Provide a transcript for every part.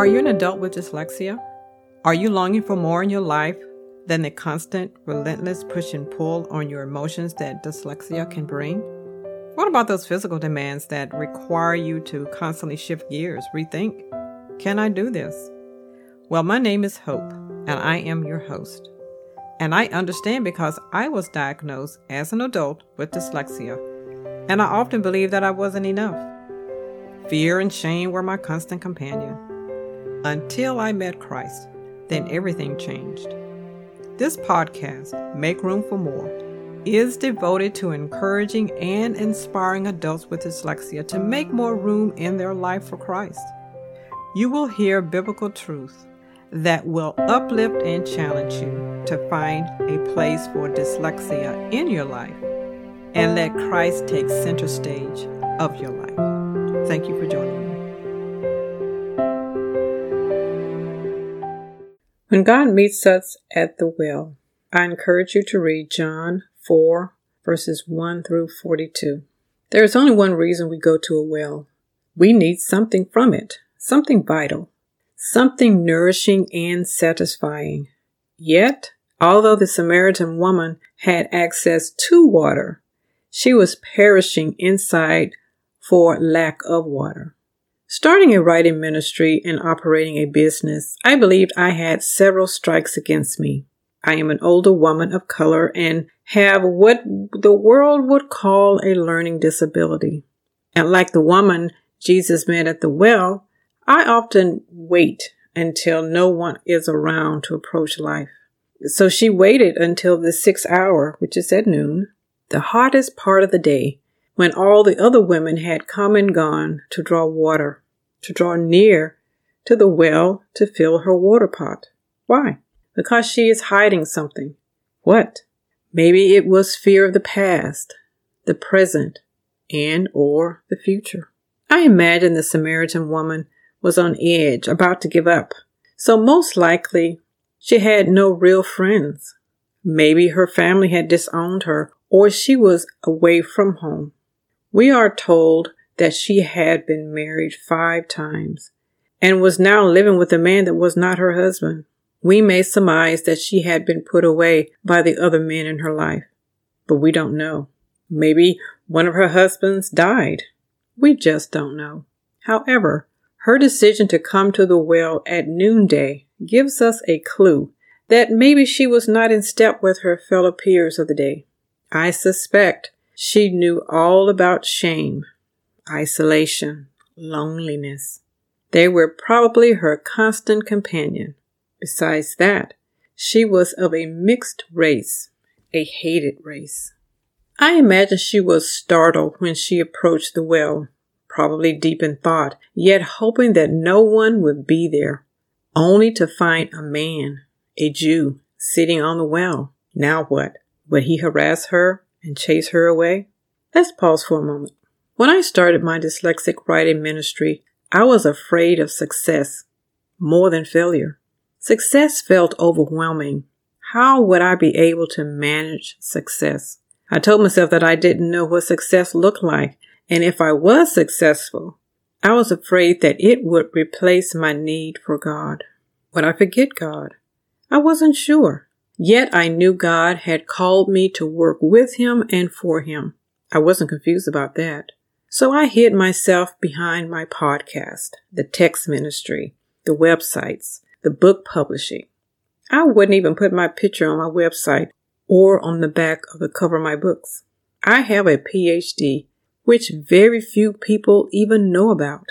Are you an adult with dyslexia? Are you longing for more in your life than the constant, relentless push and pull on your emotions that dyslexia can bring? What about those physical demands that require you to constantly shift gears, rethink? Can I do this? Well, my name is Hope, and I am your host. And I understand because I was diagnosed as an adult with dyslexia, and I often believed that I wasn't enough. Fear and shame were my constant companion. Until I met Christ, then everything changed. This podcast, Make Room for More, is devoted to encouraging and inspiring adults with dyslexia to make more room in their life for Christ. You will hear biblical truth that will uplift and challenge you to find a place for dyslexia in your life and let Christ take center stage of your life. Thank you for joining me. When God meets us at the well, I encourage you to read John 4, verses 1 through 42. There is only one reason we go to a well. We need something from it, something vital, something nourishing and satisfying. Yet, although the Samaritan woman had access to water, she was perishing inside for lack of water. Starting a writing ministry and operating a business, I believed I had several strikes against me. I am an older woman of color and have what the world would call a learning disability. And like the woman Jesus met at the well, I often wait until no one is around to approach life. So she waited until the sixth hour, which is at noon, the hottest part of the day, when all the other women had come and gone to draw water, to draw near to the well to fill her water pot. Why? Because she is hiding something. What? Maybe it was fear of the past, the present, and or the future. I imagine the Samaritan woman was on edge, about to give up. So most likely she had no real friends. Maybe her family had disowned her or she was away from home. We are told that she had been married five times and was now living with a man that was not her husband. We may surmise that she had been put away by the other men in her life, but we don't know. Maybe one of her husbands died. We just don't know. However, her decision to come to the well at noonday gives us a clue that maybe she was not in step with her fellow peers of the day. I suspect she knew all about shame, isolation, loneliness. They were probably her constant companion. Besides that, she was of a mixed race, a hated race. I imagine she was startled when she approached the well, probably deep in thought, yet hoping that no one would be there, only to find a man, a Jew, sitting on the well. Now what? Would he harass her and chase her away? Let's pause for a moment. When I started my dyslexic writing ministry, I was afraid of success more than failure. Success felt overwhelming. How would I be able to manage success? I told myself that I didn't know what success looked like, and if I was successful, I was afraid that it would replace my need for God. Would I forget God? I wasn't sure. Yet I knew God had called me to work with Him and for Him. I wasn't confused about that. So I hid myself behind my podcast, the text ministry, the websites, the book publishing. I wouldn't even put my picture on my website or on the back of the cover of my books. I have a PhD, which very few people even know about.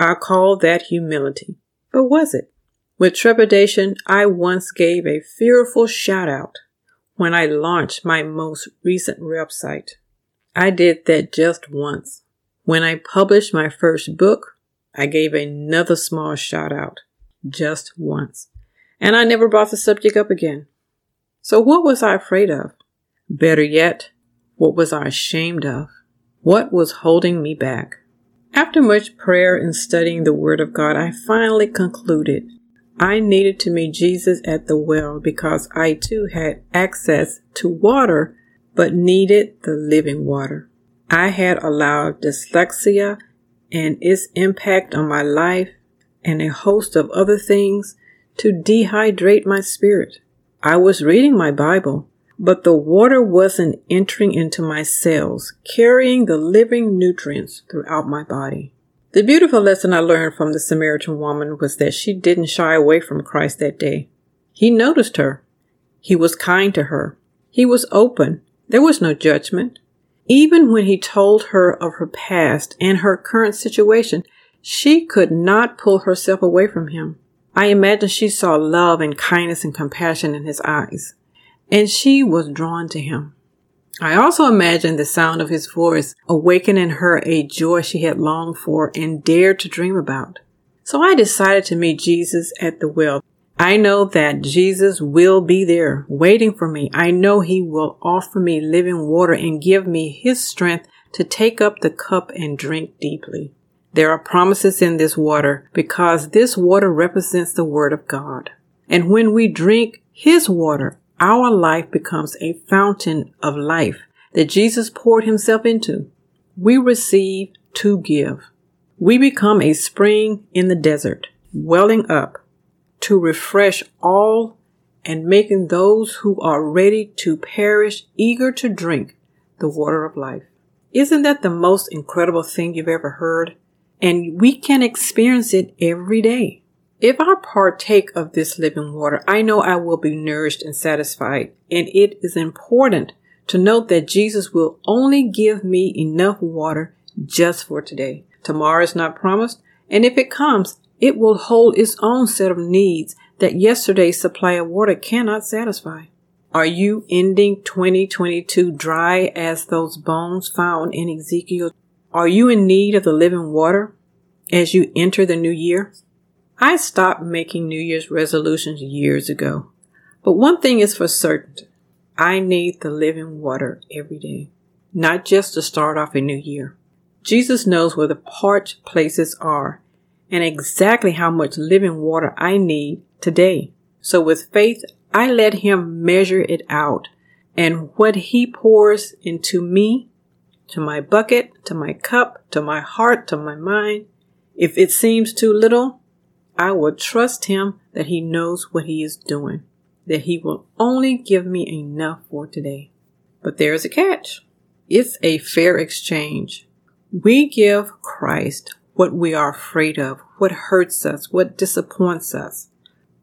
I call that humility. But was it? With trepidation, I once gave a fearful shout out when I launched my most recent website. I did that just once. When I published my first book, I gave another small shout out just once. And I never brought the subject up again. So what was I afraid of? Better yet, what was I ashamed of? What was holding me back? After much prayer and studying the Word of God, I finally concluded I needed to meet Jesus at the well because I too had access to water but needed the living water. I had allowed dyslexia and its impact on my life and a host of other things to dehydrate my spirit. I was reading my Bible, but the water wasn't entering into my cells, carrying the living nutrients throughout my body. The beautiful lesson I learned from the Samaritan woman was that she didn't shy away from Christ that day. He noticed her. He was kind to her. He was open. There was no judgment. Even when he told her of her past and her current situation, she could not pull herself away from him. I imagine she saw love and kindness and compassion in his eyes, and she was drawn to him. I also imagine the sound of his voice awakened in her a joy she had longed for and dared to dream about. So I decided to meet Jesus at the well. I know that Jesus will be there waiting for me. I know he will offer me living water and give me his strength to take up the cup and drink deeply. There are promises in this water because this water represents the word of God. And when we drink his water, our life becomes a fountain of life that Jesus poured himself into. We receive to give. We become a spring in the desert, welling up to refresh all and making those who are ready to perish eager to drink the water of life. Isn't that the most incredible thing you've ever heard? And we can experience it every day. If I partake of this living water, I know I will be nourished and satisfied. And it is important to note that Jesus will only give me enough water just for today. Tomorrow is not promised. And if it comes, it will hold its own set of needs that yesterday's supply of water cannot satisfy. Are you ending 2022 dry as those bones found in Ezekiel? Are you in need of the living water as you enter the new year? I stopped making New Year's resolutions years ago. But one thing is for certain. I need the living water every day, not just to start off a new year. Jesus knows where the parched places are and exactly how much living water I need today. So with faith, I let him measure it out and what he pours into me, to my bucket, to my cup, to my heart, to my mind. If it seems too little, I will trust him that he knows what he is doing, that he will only give me enough for today. But there is a catch. It's a fair exchange. We give Christ what we are afraid of, what hurts us, what disappoints us.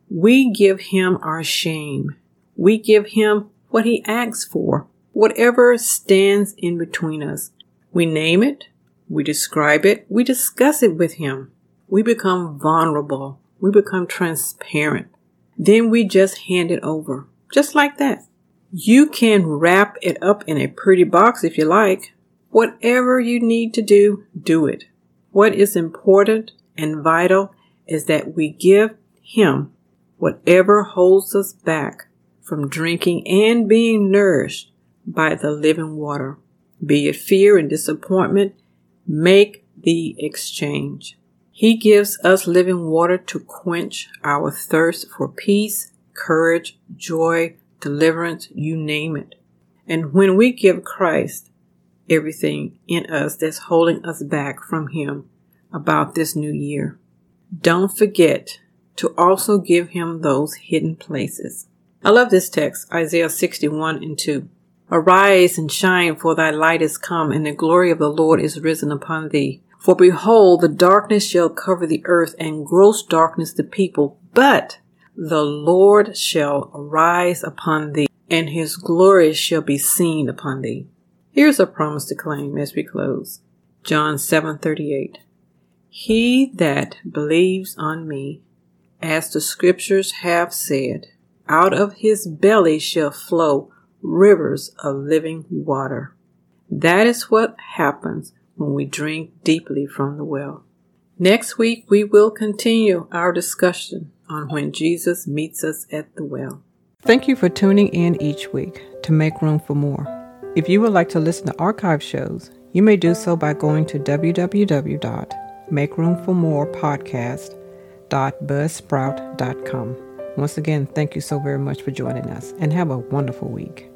We give him our shame. We give him what he asks for, whatever stands in between us. We name it, we describe it, we discuss it with him we become vulnerable. We become transparent. Then we just hand it over. Just like that. You can wrap it up in a pretty box if you like. Whatever you need to do, do it. What is important and vital is that we give Him whatever holds us back from drinking and being nourished by the living water. Be it fear and disappointment, make the exchange. He gives us living water to quench our thirst for peace, courage, joy, deliverance, you name it. And when we give Christ everything in us that's holding us back from Him about this new year, don't forget to also give Him those hidden places. I love this text, Isaiah 61 and 2. Arise and shine, for thy light is come, and the glory of the Lord is risen upon thee. For behold, the darkness shall cover the earth and gross darkness the people, but the Lord shall arise upon thee and his glory shall be seen upon thee. Here's a promise to claim as we close. John 7:38. He that believes on me, as the scriptures have said, out of his belly shall flow rivers of living water. That is what happens when we drink deeply from the well. Next week, we will continue our discussion on when Jesus meets us at the well. Thank you for tuning in each week to make room for more. If you would like to listen to archive shows, you may do so by going to www.makeroomformorepodcast.buzzsprout.com. Once again, thank you so very much for joining us and have a wonderful week.